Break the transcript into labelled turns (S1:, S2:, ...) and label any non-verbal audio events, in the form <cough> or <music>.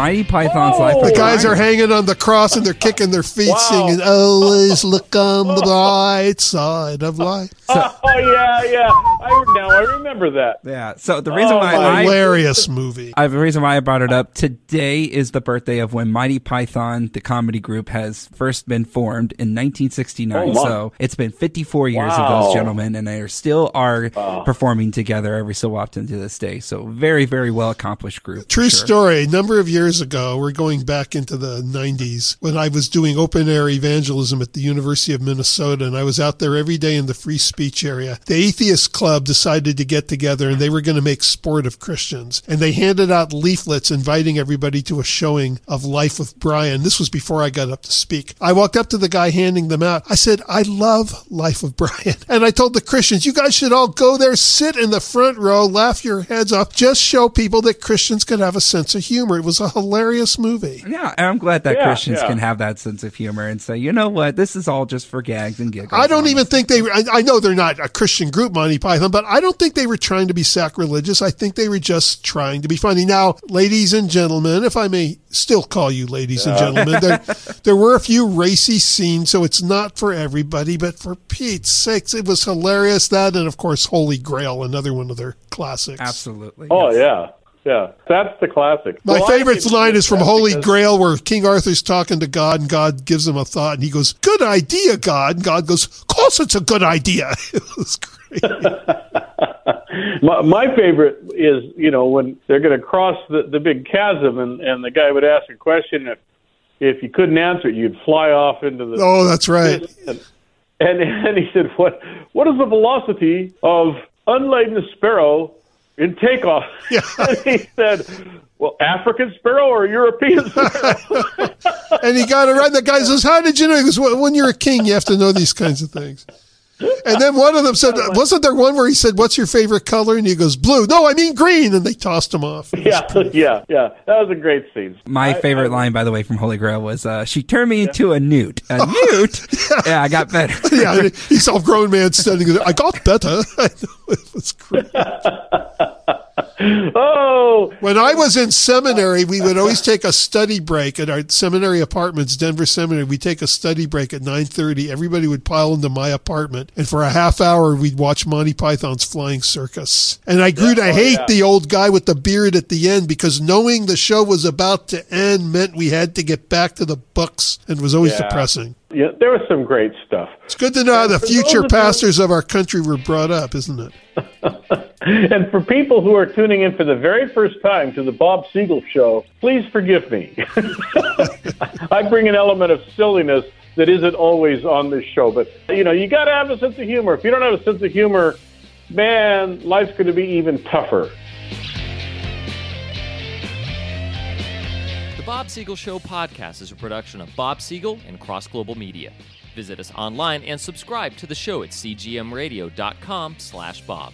S1: Monty Python's Life
S2: The guys are hanging on the cross and they're kicking their feet,
S3: Wow.
S2: singing, Always look on the bright side of life. <laughs>
S3: oh yeah, yeah. I now I remember that.
S1: Yeah. So the reason
S3: Oh,
S1: why
S3: my
S1: I
S2: Hilarious movie.
S1: I have a reason why I brought it up. Today is the birthday of when Monty Python, the comedy group, has first been formed in 1969.
S3: Oh, wow.
S1: so it's been 54 years of
S3: Wow.
S1: those gentlemen, and they are still are performing together every so often to this day. So very, very well accomplished group. for
S2: True
S1: sure.
S2: story. A number of years ago, we're going back into the 90s when I was doing open air evangelism at the University of Minnesota, and I was out there every day in the free speech area. The Atheist Club decided to get together and they were going to make sport of Christians. And they handed out leaflets inviting everybody to a showing of Life with Brian. This was before I got up to speak. I walked up to the guy handing them out. I said, I love Life of Brian. <laughs> And I told the Christians, you guys should all go there, sit in the front row, laugh your heads off, just show people that Christians can have a sense of humor. It was a hilarious movie.
S1: Yeah, and I'm glad that
S3: Yeah,
S1: Christians
S3: yeah.
S1: can have that sense of humor and say, you know what, this is all just for gags and giggles.
S2: I don't even think they, I, I know they're not a Christian group, Monty Python, but I don't think they were trying to be sacrilegious. I think they were just trying to be funny. Now, ladies and gentlemen, if I may still call you ladies and gentlemen, there, <laughs> there were a few racy scenes, so it's not for everybody, but for Pete's sakes, it was hilarious. That, and of course, Holy Grail, another one of their classics.
S1: Absolutely.
S3: Oh
S1: yes.
S3: yeah, yeah. That's the classic.
S2: My
S3: Well,
S2: favorite line is from Holy
S3: because-
S2: Grail, where King Arthur's talking to God, and God gives him a thought, and he goes, "Good idea, God." And God goes, "Of course, it's a good idea." <laughs> It was great. <laughs>
S3: My, my favorite is you know when they're going to cross the, the big chasm, and and the guy would ask a question. If if you couldn't answer it, you'd fly off into the
S2: Oh, that's right. <laughs>
S3: And, and and he said, "What what is the velocity of unladen sparrow in takeoff?"
S2: Yeah. <laughs>
S3: and he said, "Well, African sparrow or European <laughs> sparrow?" <laughs>
S2: And he got it right. The guy says, "How did you know?" He goes, "When you're a king, you have to know these kinds of things." And then one of them said, "Wasn't there one where he said, what's your favorite color?" And he goes, "Blue." No, I mean green. And they tossed him off.
S3: yeah, yeah, yeah. That was a great scene.
S1: My
S3: I-
S1: favorite
S3: I-
S1: line, by the way, from Holy Grail was, uh, she turned me into a newt. A newt? yeah, I got better.
S2: yeah, he saw a grown man standing there. I got better. It was great. When I was in seminary, we would always take a study break at our seminary apartments, Denver Seminary. We'd take a study break at 9.30. Everybody would pile into my apartment. And for a half hour, we'd watch Monty Python's Flying Circus. And I grew to
S3: oh,
S2: hate
S3: yeah.
S2: the old guy with the beard at the end because knowing the show was about to end meant we had to get back to the books and was always
S3: Yeah.
S2: depressing.
S3: yeah. There was some great stuff.
S2: It's good to know how the future
S3: those of you-
S2: pastors of our country were brought up, isn't it? <laughs>
S3: And for people who are tuning in for the very first time to the Bob Siegel show, please forgive me. <laughs> I bring an element of silliness that isn't always on this show, but you know, you got to have a sense of humor. If you don't have a sense of humor, man, life's going to be even tougher.
S4: The Bob Siegel Show podcast is a production of Bob Siegel and Cross Global Media. Visit us online and subscribe to the show at cgmradio.com slash Bob.